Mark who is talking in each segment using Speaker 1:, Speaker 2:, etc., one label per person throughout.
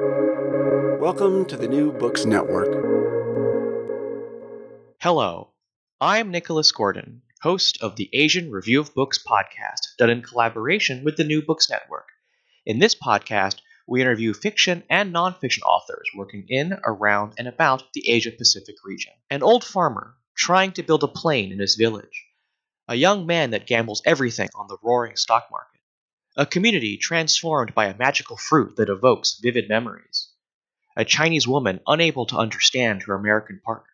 Speaker 1: Welcome to the New Books Network.
Speaker 2: Hello, I'm Nicholas Gordon, host of the Asian Review of Books podcast, done in collaboration with the New Books Network. In this podcast, we interview fiction and nonfiction authors working in, around, and about the Asia Pacific region. An old farmer trying to build a plane in his village, a young man that gambles everything on the roaring stock market, a community transformed by a magical fruit that evokes vivid memories, a Chinese woman unable to understand her American partner,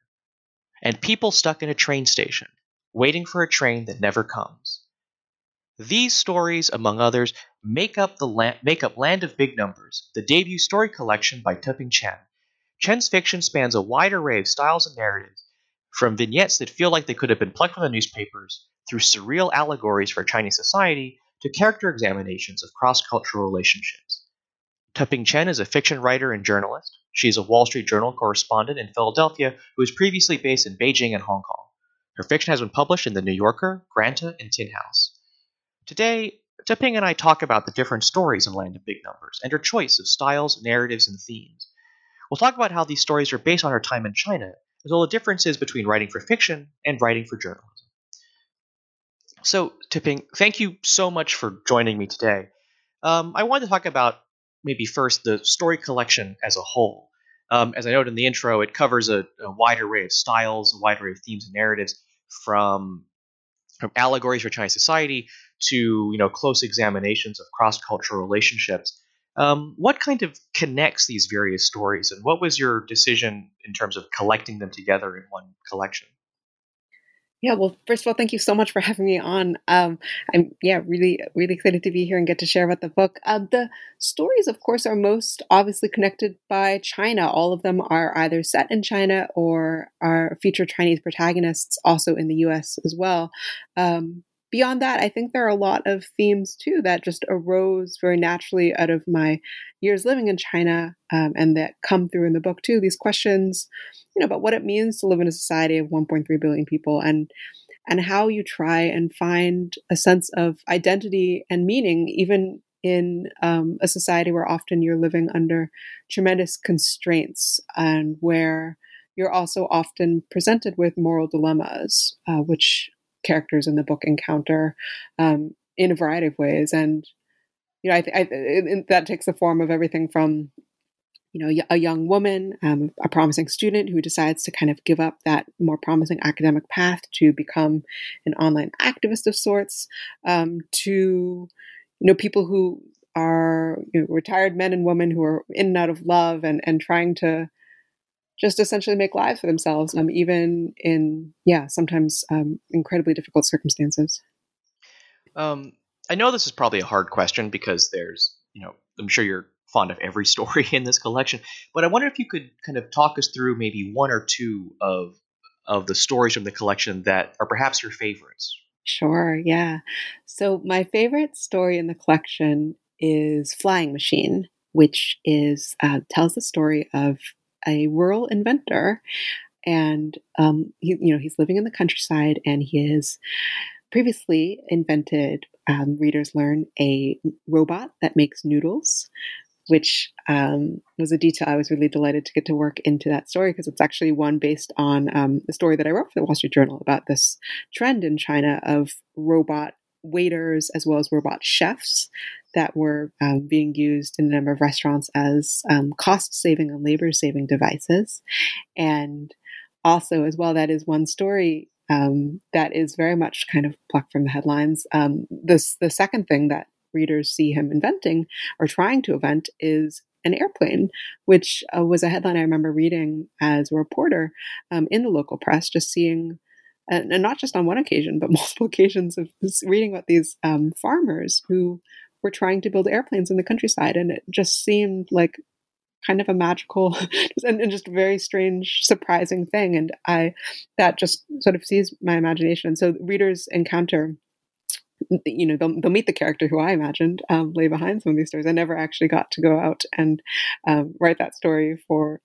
Speaker 2: and people stuck in a train station, waiting for a train that never comes. These stories, among others, make up the land, make up Land of Big Numbers, the debut story collection by Teping Chen. Chen's fiction spans a wide array of styles and narratives, from vignettes that feel like they could have been plucked from the newspapers, through surreal allegories for Chinese society, to character examinations of cross-cultural relationships. Teping Chen is a fiction writer and journalist. She is a Wall Street Journal correspondent in Philadelphia who was previously based in Beijing and Hong Kong. Her fiction has been published in The New Yorker, Granta, and Tin House. Today, Tuping and I talk about the different stories in Land of Big Numbers and her choice of styles, narratives, and themes. We'll talk about how these stories are based on her time in China, as well as the differences between writing for fiction and writing for journalism. So, Teping, thank you so much for joining me today. Um, I wanted to talk about maybe first the story collection as a whole. Um, as I noted in the intro, it covers a, a, wide array of styles, a wide array of themes and narratives, from from allegories for Chinese society to you know close examinations of cross-cultural relationships. Um, what kind of connects these various stories, and what was your decision in terms of collecting them together in one collection?
Speaker 3: Yeah, well, first of all, thank you so much for having me on. Um, I'm yeah, really, really excited to be here and get to share about the book. Uh, the stories, of course, are most obviously connected by China. All of them are either set in China or are feature Chinese protagonists, also in the U.S. as well. Um, beyond that, I think there are a lot of themes too that just arose very naturally out of my years living in China um, and that come through in the book too. These questions, you know, about what it means to live in a society of 1.3 billion people and and how you try and find a sense of identity and meaning even in um, a society where often you're living under tremendous constraints and where you're also often presented with moral dilemmas, uh, which characters in the book encounter um, in a variety of ways. And you know, I, I it, that takes the form of everything from you know a young woman, um, a promising student who decides to kind of give up that more promising academic path to become an online activist of sorts, um, to you know people who are you know, retired men and women who are in and out of love and and trying to just essentially make lives for themselves, um, even in yeah sometimes um, incredibly difficult circumstances.
Speaker 2: Um, I know this is probably a hard question because there's you know I'm sure you're fond of every story in this collection, but I wonder if you could kind of talk us through maybe one or two of of the stories from the collection that are perhaps your favorites.
Speaker 3: Sure, yeah. So my favorite story in the collection is Flying Machine, which is uh, tells the story of a rural inventor, and um, he, you know he's living in the countryside, and he has previously invented. Um, readers learn a robot that makes noodles, which um, was a detail I was really delighted to get to work into that story because it's actually one based on um, the story that I wrote for the Wall Street Journal about this trend in China of robot waiters as well as robot chefs that were um, being used in a number of restaurants as um, cost saving and labor saving devices. And also, as well, that is one story um, that is very much kind of plucked from the headlines. Um, this, the second thing that readers see him inventing or trying to invent is an airplane, which uh, was a headline I remember reading as a reporter um, in the local press, just seeing and, not just on one occasion, but multiple occasions of reading about these um, farmers who were trying to build airplanes in the countryside, and it just seemed like kind of a magical and, and just very strange, surprising thing. And I that just sort of seized my imagination. And so readers encounter you know they'll, they'll meet the character who i imagined um, lay behind some of these stories i never actually got to go out and um, write that story for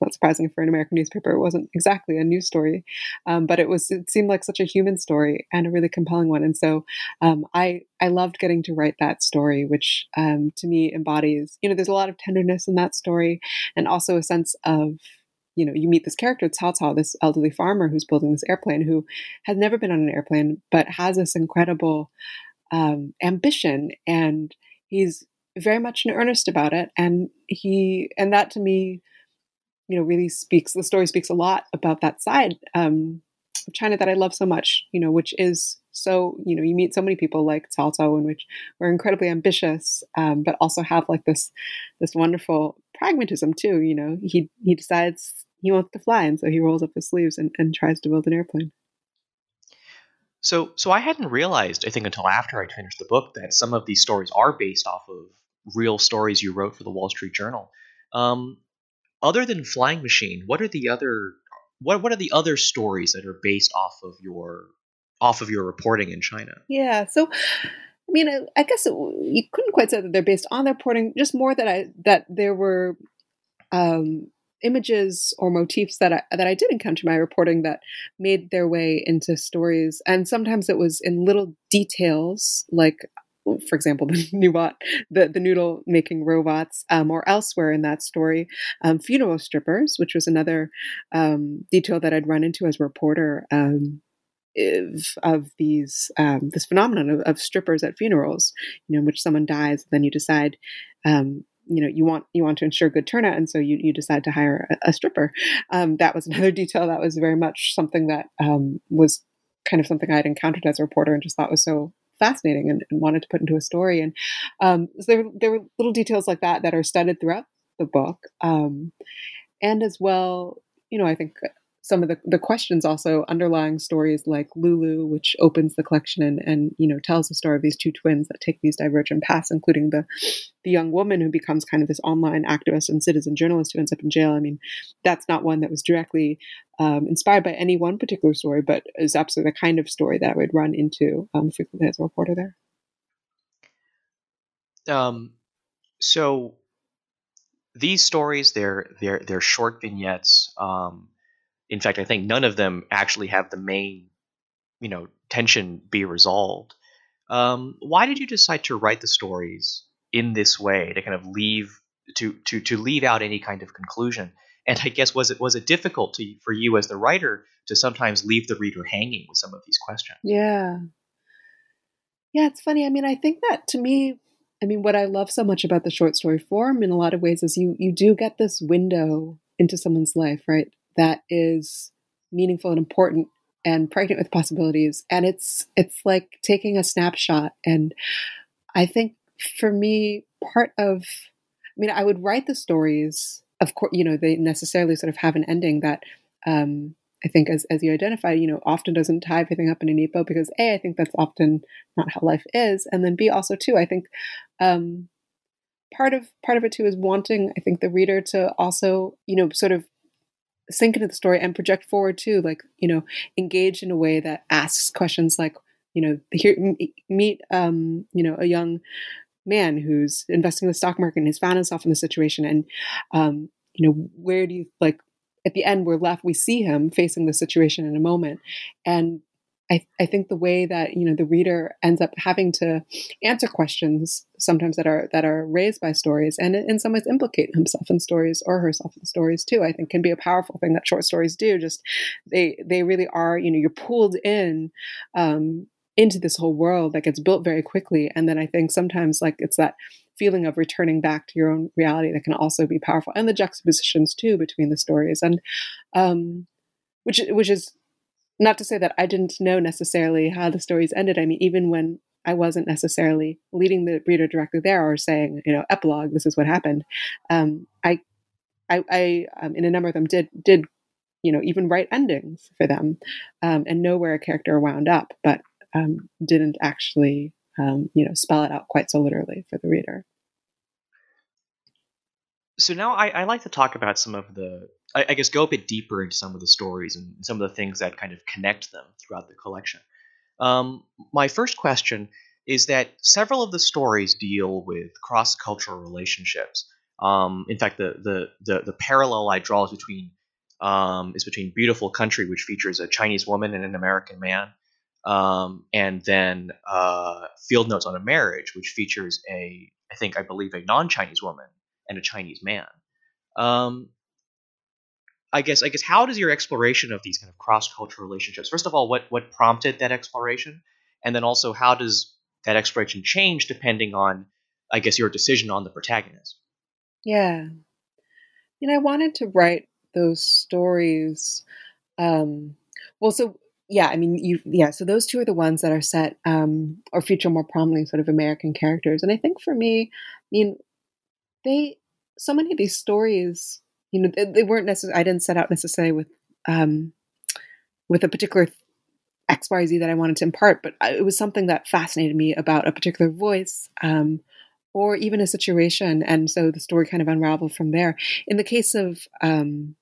Speaker 3: not surprising for an American newspaper. It wasn't exactly a news story, um, but it was. It seemed like such a human story and a really compelling one. And so um, I I loved getting to write that story, which um, to me embodies. You know, there's a lot of tenderness in that story, and also a sense of you know, you meet this character, Cao Cao, this elderly farmer who's building this airplane, who has never been on an airplane, but has this incredible um, ambition, and he's very much in earnest about it. And he, and that to me, you know, really speaks. The story speaks a lot about that side um, of China that I love so much. You know, which is so you know you meet so many people like Cao Cao, in which we're incredibly ambitious, um, but also have like this this wonderful pragmatism too. You know, he he decides he wants to fly, and so he rolls up his sleeves and, and tries to build an airplane.
Speaker 2: So, so I hadn't realized, I think, until after I finished the book, that some of these stories are based off of real stories you wrote for the Wall Street Journal. Um, other than Flying Machine, what are the other what what are the other stories that are based off of your off of your reporting in China?
Speaker 3: Yeah, so I mean, I, I guess it, you couldn't quite say that they're based on their reporting. Just more that I that there were um, images or motifs that I, that I did encounter in my reporting that made their way into stories, and sometimes it was in little details, like for example, the Nubot, the, the noodle making robots, um, or elsewhere in that story, um, funeral strippers, which was another um, detail that I'd run into as a reporter um, of these um, this phenomenon of, of, strippers at funerals, you know, in which someone dies, then you decide um, you know you want you want to ensure good turnout and so you, you decide to hire a, a stripper. That was another detail that was very much something that was kind of something i'd encountered as a reporter and just thought was so fascinating and, and wanted to put into a story. And um, so there, there were little details like that that are studied throughout the book. Um, and as well you know i think some of the, the questions also underlying stories like Lulu, which opens the collection and, and you know tells the story of these two twins that take these divergent paths, including the the young woman who becomes kind of this online activist and citizen journalist who ends up in jail. I mean, that's not one that was directly um, inspired by any one particular story, but is absolutely the kind of story that I would run into um, frequently as a reporter there.
Speaker 2: Um, so these stories, they're they're they're short vignettes. Um, in fact, I think none of them actually have the main, you know, tension be resolved. Um, why did you decide to write the stories in this way to kind of leave to to to leave out any kind of conclusion? And I guess was it was it difficult to, for you as the writer to sometimes leave the reader hanging with some of these questions?
Speaker 3: Yeah, yeah, it's funny. I mean, I think that to me, I mean, what I love so much about the short story form in a lot of ways is you you do get this window into someone's life, right? That is meaningful and important and pregnant with possibilities. And it's it's like taking a snapshot. And i think for me part of i mean i would write the stories of course you know they necessarily sort of have an ending that um, i think as, as you identify you know often doesn't tie everything up in a neat bow because a i think that's often not how life is. And then b also too i think um, part of part of it too is wanting i think the reader to also you know sort of sink into the story and project forward too like you know engage in a way that asks questions like you know here meet um you know a young man who's investing in the stock market and has found himself in the situation and um you know where do you like at the end we're left we see him facing the situation in a moment. And I, I think the way that you know the reader ends up having to answer questions sometimes that are that are raised by stories and in some ways implicate himself in stories or herself in stories too i think can be a powerful thing that short stories do. Just they they really are you know you're pulled in um, into this whole world that gets built very quickly. And then i think sometimes like it's that feeling of returning back to your own reality that can also be powerful. And the juxtapositions too between the stories and um, which which is not to say that I didn't know necessarily how the stories ended. I mean, even when I wasn't necessarily leading the reader directly there or saying, you know, epilogue, this is what happened. Um, I, I, I um, in a number of them did did, you know, even write endings for them, um, and know where a character wound up, but um, didn't actually, um, you know, spell it out quite so literally for the reader.
Speaker 2: So now I, I like to talk about some of the I, I, guess go a bit deeper into some of the stories and some of the things that kind of connect them throughout the collection. Um, my first question is that several of the stories deal with cross cultural relationships. Um, in fact, the, the the the parallel I draw is between um, is between Beautiful Country, which features a Chinese woman and an American man, um, and then uh, Field Notes on a Marriage, which features a I think I believe a non-Chinese woman and a Chinese man. Um, I guess I guess how does your exploration of these kind of cross-cultural relationships? First of all, what what prompted that exploration, and then also how does that exploration change depending on, I guess, your decision on the protagonist?
Speaker 3: Yeah, and I wanted to write those stories. Um, well, so yeah, I mean, you yeah. So those two are the ones that are set um, or feature more prominently sort of American characters, and I think for me, I mean, they so many of these stories you know, they, they weren't necessarily. I didn't set out necessarily with um, with a particular X, Y, Z that I wanted to impart, but it was something that fascinated me about a particular voice um, or even a situation, and so the story kind of unraveled from there. In the case of um,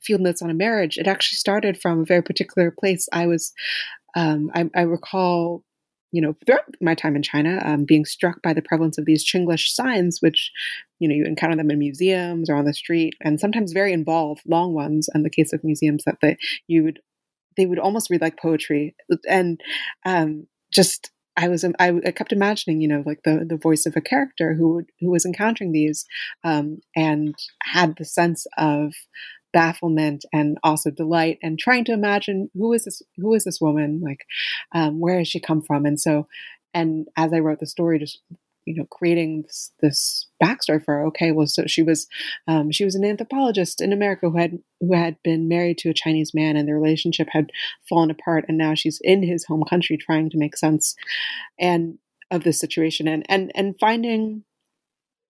Speaker 3: Field Notes on a Marriage, it actually started from a very particular place. I was, um, I, I recall you know, throughout my time in China, um, being struck by the prevalence of these Chinglish signs, which, you know, you encounter them in museums or on the street, and sometimes very involved, long ones. In the case of museums, that they you would they would almost read like poetry, and um, just I was I, I, kept imagining, you know, like the the voice of a character who would, who was encountering these, um, and had the sense of bafflement and also delight and trying to imagine who is this who is this woman? Like um, where has she come from? And so and as i wrote the story just you know creating this, this backstory for her okay well so she was um, she was an anthropologist in america who had who had been married to a chinese man and the relationship had fallen apart and now she's in his home country trying to make sense and of this situation. And and and finding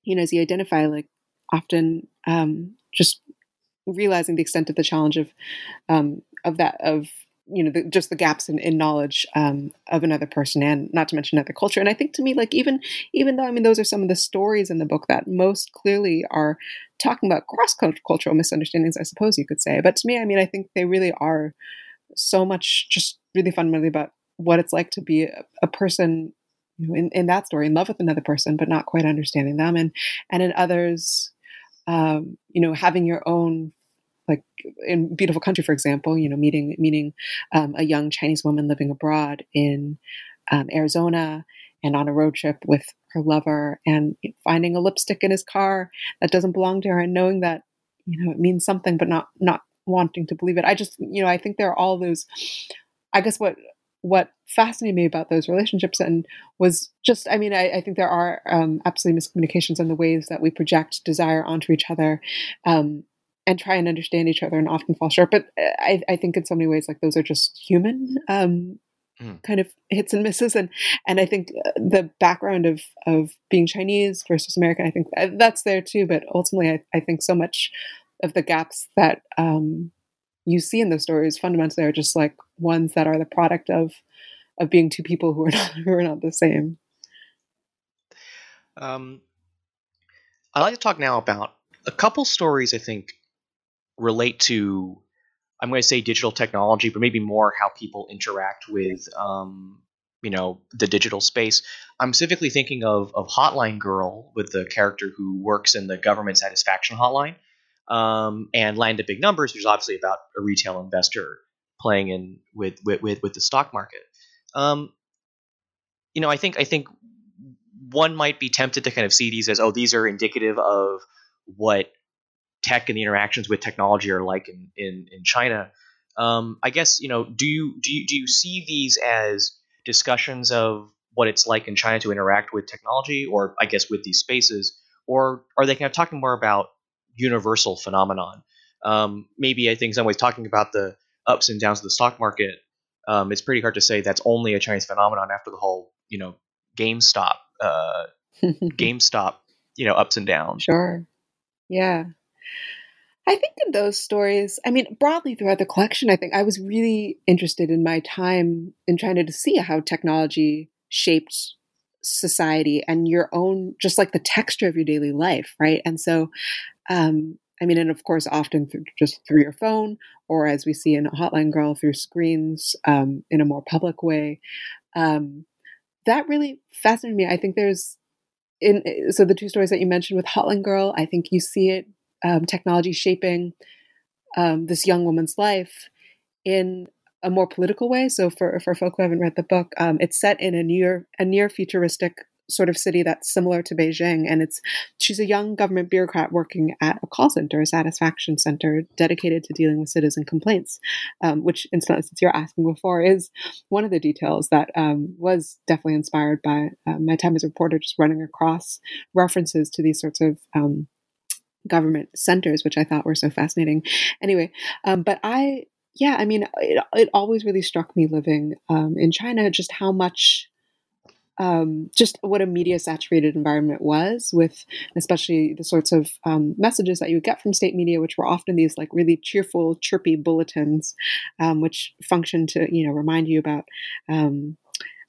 Speaker 3: you know as you identify like often um, just realizing the extent of the challenge of um, of that of you know the, just the gaps in, in knowledge um, of another person and not to mention another culture. And i think to me like even even though i mean those are some of the stories in the book that most clearly are talking about cross cultural misunderstandings i suppose you could say. But to me i mean i think they really are so much just really fundamentally about what it's like to be a, a person you know, in, in that story in love with another person but not quite understanding them and and in others um, you know having your own like in beautiful country for example you know meeting meeting um, a young chinese woman living abroad in um, arizona and on a road trip with her lover and finding a lipstick in his car that doesn't belong to her and knowing that you know it means something but not not wanting to believe it. I just you know i think there are all those i guess what what fascinated me about those relationships and was just i mean i, I think there are um, absolutely miscommunications in the ways that we project desire onto each other um, and try and understand each other and often fall short. But uh, I, I think in so many ways, like those are just human um, mm. kind of hits and misses. And and I think uh, the background of of being Chinese versus American, I think uh, that's there too. But ultimately, I, I think so much of the gaps that um, you see in those stories fundamentally are just like ones that are the product of of being two people who are not who are not the same.
Speaker 2: Um, I'd like to talk now about a couple stories I think relate to I'm going to say digital technology, but maybe more how people interact with um, you know the digital space. I'm specifically thinking of of Hotline Girl with the character who works in the government satisfaction hotline, um, and Land of Big Numbers, which is obviously about a retail investor playing in with with with, with the stock market. Um, you know, I think I think one might be tempted to kind of see these as oh these are indicative of what tech and the interactions with technology are like in in, in China. Um, I guess you know, do you do you do you see these as discussions of what it's like in China to interact with technology, or I guess with these spaces, or are they kind of talking more about universal phenomenon? Um, maybe I think some ways talking about the ups and downs of the stock market. Um, it's pretty hard to say that's only a Chinese phenomenon after the whole you know GameStop uh, GameStop you know ups and downs.
Speaker 3: Sure. Yeah. I think in those stories, I mean, broadly throughout the collection, I think I was really interested in my time in trying to see how technology shaped society and your own, just like the texture of your daily life, right? And so, um, I mean, and of course, often through, just through your phone, or as we see in Hotline Girl, through screens um, in a more public way. Um, that really fascinated me. I think there's in so the two stories that you mentioned with Hotline Girl, I think you see it um, technology shaping um, this young woman's life in a more political way. So for for folk who haven't read the book, um, it's set in a near a near futuristic sort of city that's similar to Beijing, and it's she's a young government bureaucrat working at a call center, a satisfaction center dedicated to dealing with citizen complaints. Um, which, incidentally, since you're asking before, is one of the details that um, was definitely inspired by uh, my time as a reporter, just running across references to these sorts of um, government centers, which I thought were so fascinating. Anyway, um, but I, yeah, I mean, it, it always really struck me living um, in China just how much. Um, just what a media saturated environment was, with especially the sorts of um, messages that you would get from state media, which were often these like really cheerful, chirpy bulletins, um, which function to you know remind you about um,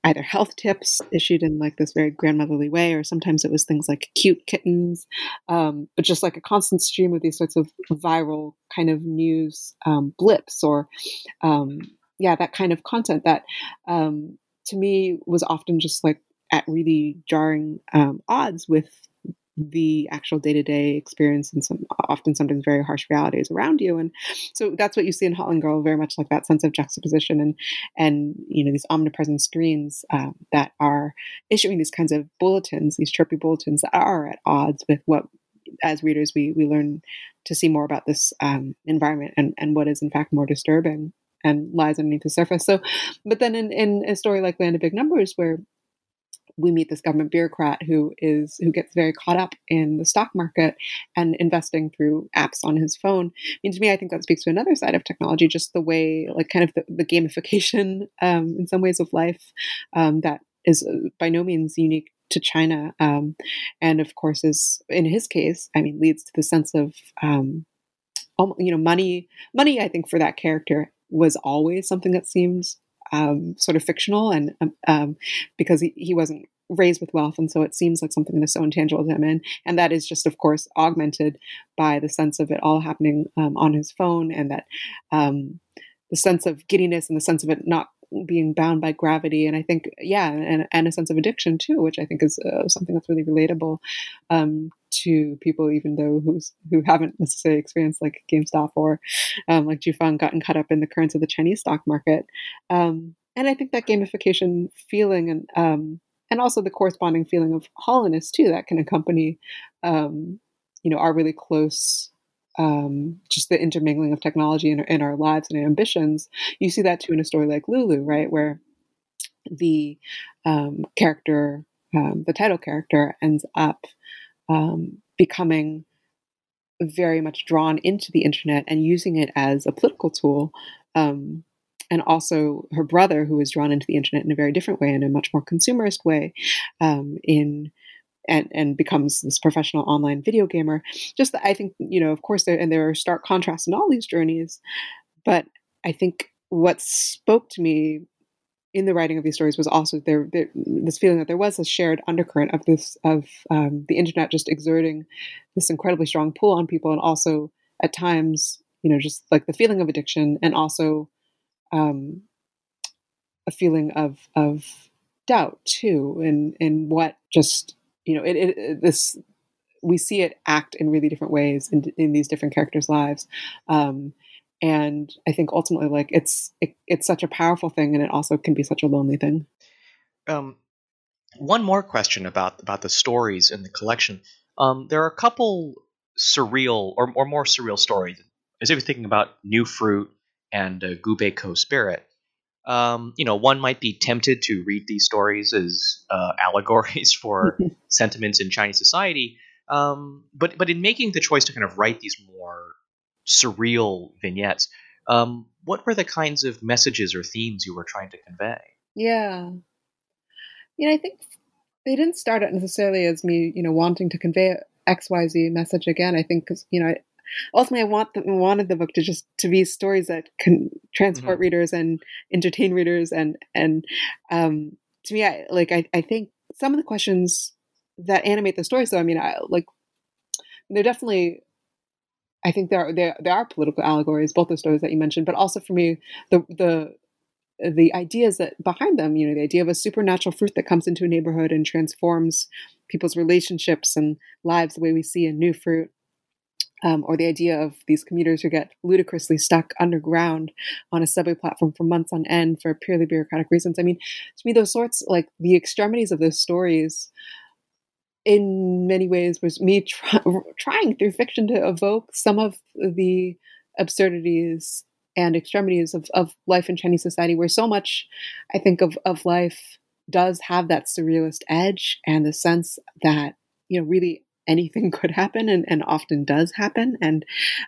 Speaker 3: either health tips issued in like this very grandmotherly way, or sometimes it was things like cute kittens, um, but just like a constant stream of these sorts of viral kind of news um, blips or, um, yeah, that kind of content that um, to me was often just like at really jarring um, odds with the actual day-to-day experience and some often sometimes very harsh realities around you. And so that's what you see in Hotline Girl very much like that sense of juxtaposition and and you know these omnipresent screens uh, that are issuing these kinds of bulletins these chirpy bulletins that are at odds with what as readers we we learn to see more about this um, environment and and what is in fact more disturbing and lies underneath the surface so but then in in a story like land of big numbers where we meet this government bureaucrat who is who gets very caught up in the stock market and investing through apps on his phone. I mean, to me, I think that speaks to another side of technology, just the way, like, kind of the, the gamification um, in some ways of life um, that is uh, by no means unique to China, um, and of course is in his case, I mean, leads to the sense of um, you know money. Money, I think, for that character was always something that seemed um, sort of fictional and um, um, because he, he wasn't raised with wealth and so it seems like something that's so intangible to him. And and that is just of course augmented by the sense of it all happening um, on his phone and that um, the sense of giddiness and the sense of it not being bound by gravity and i think yeah and, and a sense of addiction too which i think is uh, something that's really relatable um, to people even though who's who haven't necessarily experienced like gamestop or um, like jufeng gotten caught up in the currents of the chinese stock market. Um, and i think that gamification feeling and um, and also the corresponding feeling of hollowness too that can accompany um, you know our really close um, just the intermingling of technology in, in our lives and ambitions. You see that too in a story like Lulu, right, where the um, character, um, the title character, ends up um, becoming very much drawn into the internet and using it as a political tool. Um, and also her brother, who is drawn into the internet in a very different way, in a much more consumerist way, um, in and and becomes this professional online video gamer. Just that I think you know, of course, there and there are stark contrasts in all these journeys, but I think what spoke to me in the writing of these stories was also there, there, this feeling that there was a shared undercurrent of this of um, the internet just exerting this incredibly strong pull on people and also at times you know just like the feeling of addiction and also um, a feeling of of doubt too in in what just you know, it, it, this we see it act in really different ways in, in these different characters' lives. Um, and I think ultimately, like it's it, it's such a powerful thing, and it also can be such a lonely thing.
Speaker 2: Um, one more question about about the stories in the collection. Um, there are a couple surreal or, or more surreal stories. As if you're thinking about New Fruit and uh, Gubeikou Spirit, um, you know, one might be tempted to read these stories as uh, allegories for sentiments in Chinese society. Um, but but in making the choice to kind of write these more surreal vignettes, um, what were the kinds of messages or themes you were trying to convey?
Speaker 3: Yeah, yeah, I think they didn't start out necessarily as me, you know, wanting to convey X Y Z message again. I think because you know ultimately I want the, wanted the book to just to be stories that can transport mm-hmm. readers and entertain readers and and um, to me I like I, I think some of the questions that animate the story so I mean I like they're definitely I think there are there, there are political allegories both the stories that you mentioned but also for me the the the ideas that behind them, you know, the idea of a supernatural fruit that comes into a neighborhood and transforms people's relationships and lives the way we see in New Fruit. Um, or the idea of these commuters who get ludicrously stuck underground on a subway platform for months on end for purely bureaucratic reasons. I mean, to me, those sorts, like the extremities of those stories, in many ways, was me try- trying through fiction to evoke some of the absurdities and extremities of, of life in Chinese society, where so much, I think, of, of life does have that surrealist edge and the sense that, you know, really anything could happen and, and often does happen. And,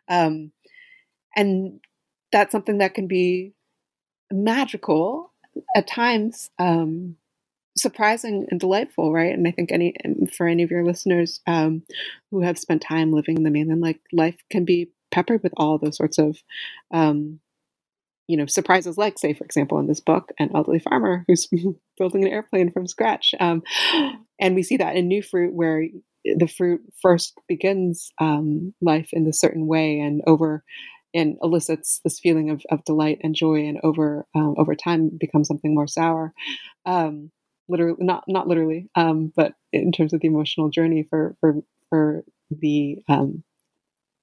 Speaker 3: um, and that's something that can be magical at times, um, surprising and delightful, right? And I think any for any of your listeners um, who have spent time living in the mainland, like life can be peppered with all those sorts of um, you know surprises like say for example in this book an elderly farmer who's building an airplane from scratch um, and we see that in new fruit where the fruit first begins um, life in a certain way and over and elicits this feeling of, of delight and joy and over um, over time becomes something more sour um, literally not not literally um, but in terms of the emotional journey for for for the um,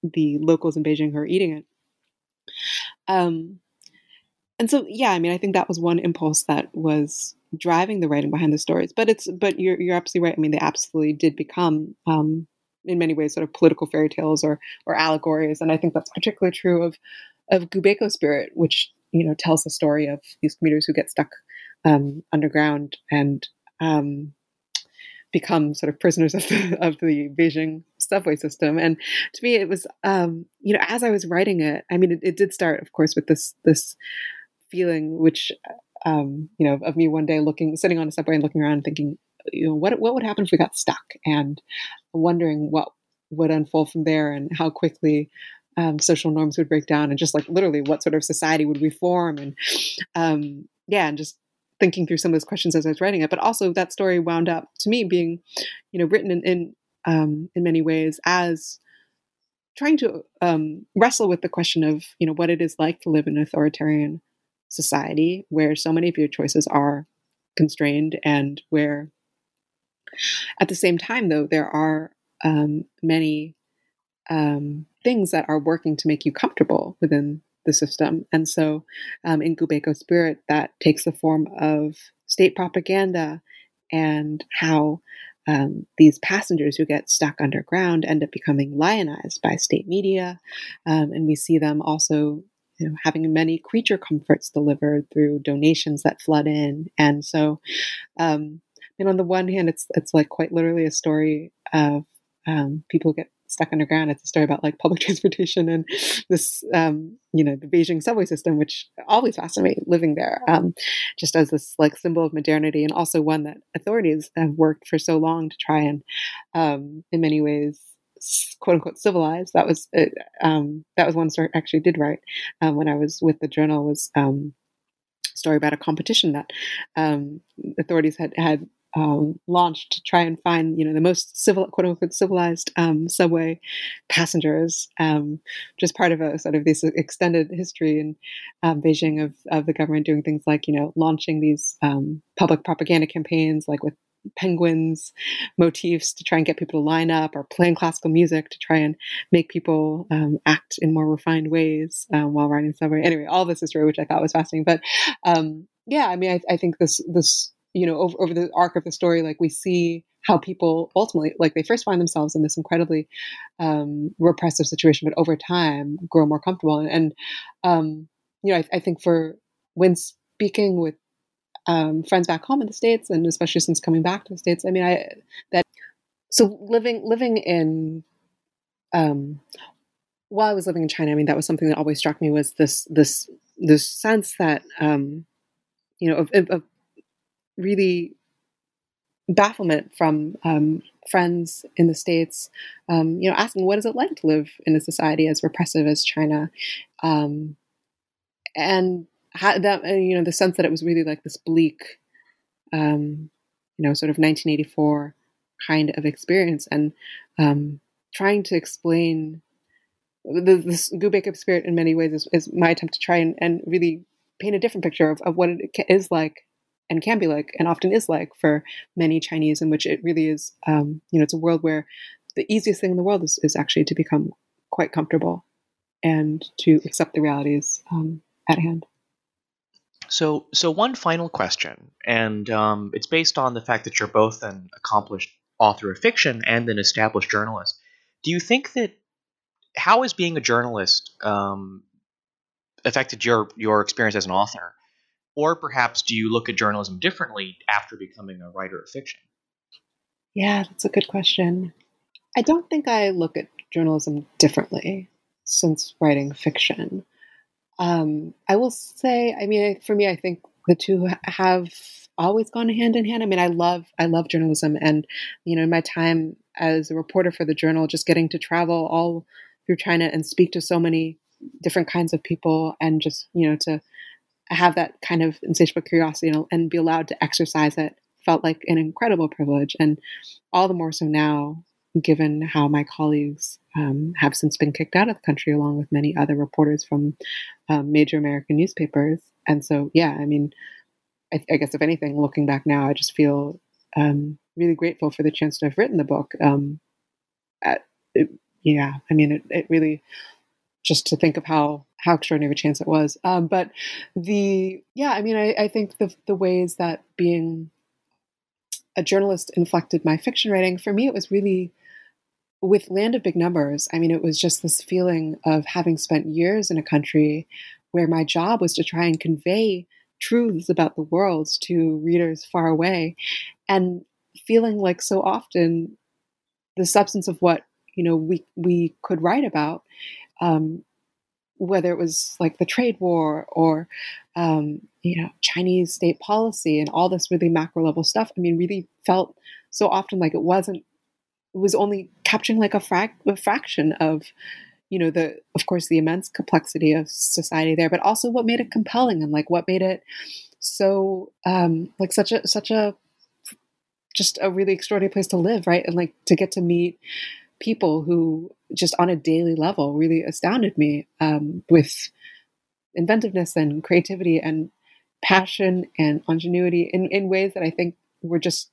Speaker 3: the locals in Beijing who are eating it. Um, and so, yeah, I mean, I think that was one impulse that was driving the writing behind the stories. But it's, but you're you're absolutely right. I mean, they absolutely did become, um, in many ways, sort of political fairy tales or or allegories. And I think that's particularly true of of Gubeikou Spirit, which you know tells the story of these commuters who get stuck um, underground and um, become sort of prisoners of the, of the Beijing subway system. And to me, it was, um, you know, as I was writing it, I mean, it, it did start, of course, with this this feeling, which, um, you know, of me one day looking, sitting on a subway and looking around, and thinking, you know, what what would happen if we got stuck, and wondering what would unfold from there, and how quickly. Um, social norms would break down, and just like literally, what sort of society would we form? And um, yeah, and just thinking through some of those questions as I was writing it. But also, that story wound up to me being, you know, written in, in um, in many ways as trying to um, wrestle with the question of you know what it is like to live in an authoritarian society where so many of your choices are constrained and where at the same time though there are um, many um, things that are working to make you comfortable within the system and so um, in Gubeikou spirit that takes the form of state propaganda and how um, these passengers who get stuck underground end up becoming lionized by state media. Um, and we see them also you know, having many creature comforts delivered through donations that flood in. And so, um, and on the one hand, it's it's like quite literally a story of um, people get stuck underground. It's a story about like public transportation and this, um, you know, the Beijing subway system, which always fascinated living there, um, just as this like symbol of modernity and also one that authorities have worked for so long to try and, um, in many ways, quote unquote civilized. That was uh, um, that was one story I actually did write um, when I was with the journal was um, story about a competition that um, authorities had had um, launched to try and find you know the most civil quote unquote civilized um, subway passengers just part of a sort of this extended history in Beijing of, of the government doing things like you know launching these public propaganda campaigns like with penguins motifs to try and get people to line up or playing classical music to try and make people um, act in more refined ways um, while riding subway. Anyway, all this history, which I thought was fascinating. But um, yeah, I mean, I, I, think this this you know over, over the arc of the story like we see how people ultimately like they first find themselves in this incredibly um, repressive situation but over time grow more comfortable and, and um, you know I, I, think for when speaking with um, friends back home in the states and especially since coming back to the states i mean i that so living living in um, while i was living in china i mean that was something that always struck me was this this this sense that um, you know of, of really bafflement from um, friends in the states, um, you know, asking what is it like to live in a society as repressive as China, um, and how, that you know the sense that it was really like this bleak, um, you know, sort of 1984 kind of experience, and um, trying to explain the, this Gubeikou spirit in many ways is, is, my attempt to try and, and really paint a different picture of, of what it is like and can be like and often is like for many Chinese, in which it really is, um, you know, it's a world where the easiest thing in the world is, is actually to become quite comfortable and to accept the realities um, at hand.
Speaker 2: So, so one final question, and um, it's based on the fact that you're both an accomplished author of fiction and an established journalist. Do you think that how has being a journalist um, affected your your experience as an author, or perhaps do you look at journalism differently after becoming a writer of fiction?
Speaker 3: Yeah, that's a good question. I don't think I look at journalism differently since writing fiction. Um, I will say, I mean, for me, I think the two have always gone hand in hand. I mean, I love I love journalism, and you know, in my time as a reporter for the Journal, just getting to travel all through China and speak to so many different kinds of people, and just you know to have that kind of insatiable curiosity and, and be allowed to exercise it felt like an incredible privilege, and all the more so now given how my colleagues um, have since been kicked out of the country, along with many other reporters from um, major American newspapers. And so, yeah, I mean, I, I, guess if anything, looking back now, I just feel um, really grateful for the chance to have written the book. Um, at, it, yeah, I mean, it, it, really just to think of how how extraordinary a chance it was. Um, but the yeah, I mean, I, I think the the ways that being a journalist inflected my fiction writing for me, it was really with Land of Big Numbers, I mean, it was just this feeling of having spent years in a country where my job was to try and convey truths about the world to readers far away and feeling like so often the substance of what you know we we could write about um, whether it was like the trade war or um, you know Chinese state policy and all this really macro level stuff. I mean, really felt so often like it wasn't It was only capturing like a, fra- a fraction of you know the of course the immense complexity of society there but also what made it compelling and like what made it so um like such a such a just a really extraordinary place to live right? And like to get to meet people who just on a daily level really astounded me um, with inventiveness and creativity and passion and ingenuity in, in ways that I think were just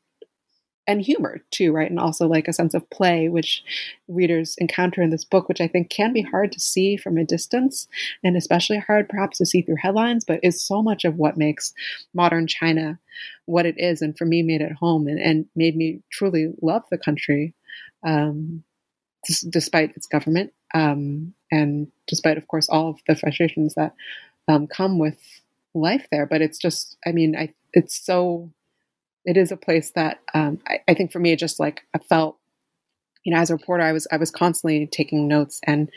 Speaker 3: and humor too, right? And also like a sense of play, which readers encounter in this book, which I think can be hard to see from a distance, and especially hard perhaps to see through headlines, but is so much of what makes modern China what it is, and for me made it home and, and made me truly love the country, um, despite its government, um, and despite, of course, all of the frustrations that um, come with life there. But it's just, I mean, I it's so it is a place that um, I, I, think for me, it just like I felt, you know, as a reporter, I was I was constantly taking notes and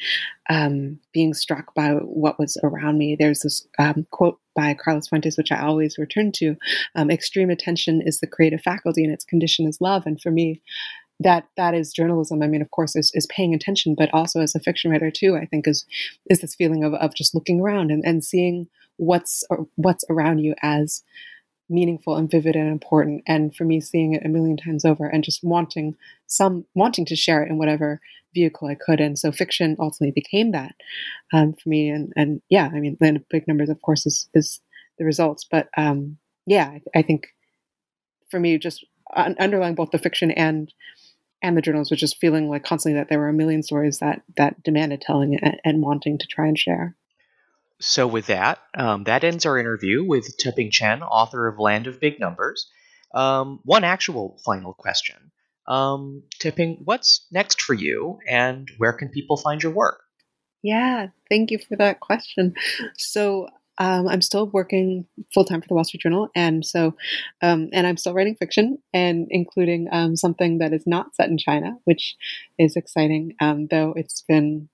Speaker 3: um, being struck by what was around me. There's this um, quote by Carlos Fuentes, which I always return to: um, "Extreme attention is the creative faculty, and its condition is love." And for me, that that is journalism. I mean, of course, is, is paying attention, but also as a fiction writer too, I think is is this feeling of, of just looking around and, and seeing what's what's around you as meaningful and vivid and important and for me seeing it a million times over and just wanting some wanting to share it in whatever vehicle I could. And so fiction ultimately became that um, for me. And and yeah I mean land of big numbers of course is is the results. But um, yeah I, I, think for me just underlying both the fiction and and the journals was just feeling like constantly that there were a million stories that that demanded telling and, and wanting to try and share
Speaker 2: so with that, um, that ends our interview with Teping Chen, author of Land of Big Numbers. Um, one actual final question. Um, Teping, what's next for you, and where can people find your work?
Speaker 3: Yeah, thank you for that question. So um, I'm still working full time for the Wall Street Journal, and so um, and I'm still writing fiction, and including um, something that is not set in China, which is exciting. Um, though it's been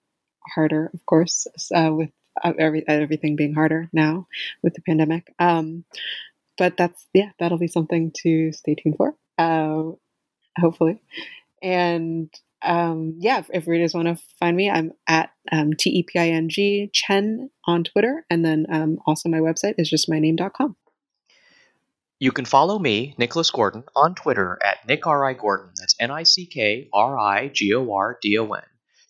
Speaker 3: harder, of course, uh, with every, everything being harder now with the pandemic. Um, but that's yeah, that'll be something to stay tuned for. Uh, hopefully, and um, yeah, if, readers want to find me, I'm at um, T E P I N G Chen on Twitter, and then um, also my website is just my name.com.
Speaker 2: You can follow me, Nicholas Gordon, on Twitter at Nick R I Gordon. That's N I C K R I G O R D O N.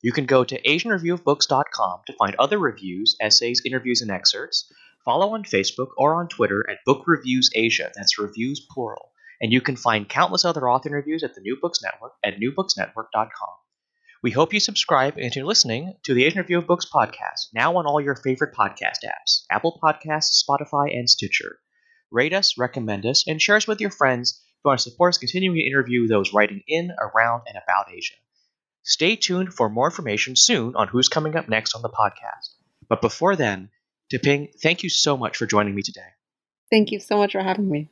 Speaker 2: You can go to AsianReviewOfBooks.com to find other reviews, essays, interviews, and excerpts. Follow on Facebook or on Twitter at Book Reviews Asia, that's reviews plural, and you can find countless other author interviews at the New Books Network at newbooksnetwork.com. We hope you subscribe and continue listening to the Asian Review of Books podcast, now on all your favorite podcast apps Apple Podcasts, Spotify, and Stitcher. Rate us, recommend us, and share us with your friends you want to support us continuing to interview those writing in, around, and about Asia. Stay tuned for more information soon on who's coming up next on the podcast. But before then, Teping, thank you so much for joining me today.
Speaker 3: Thank you so much for having me.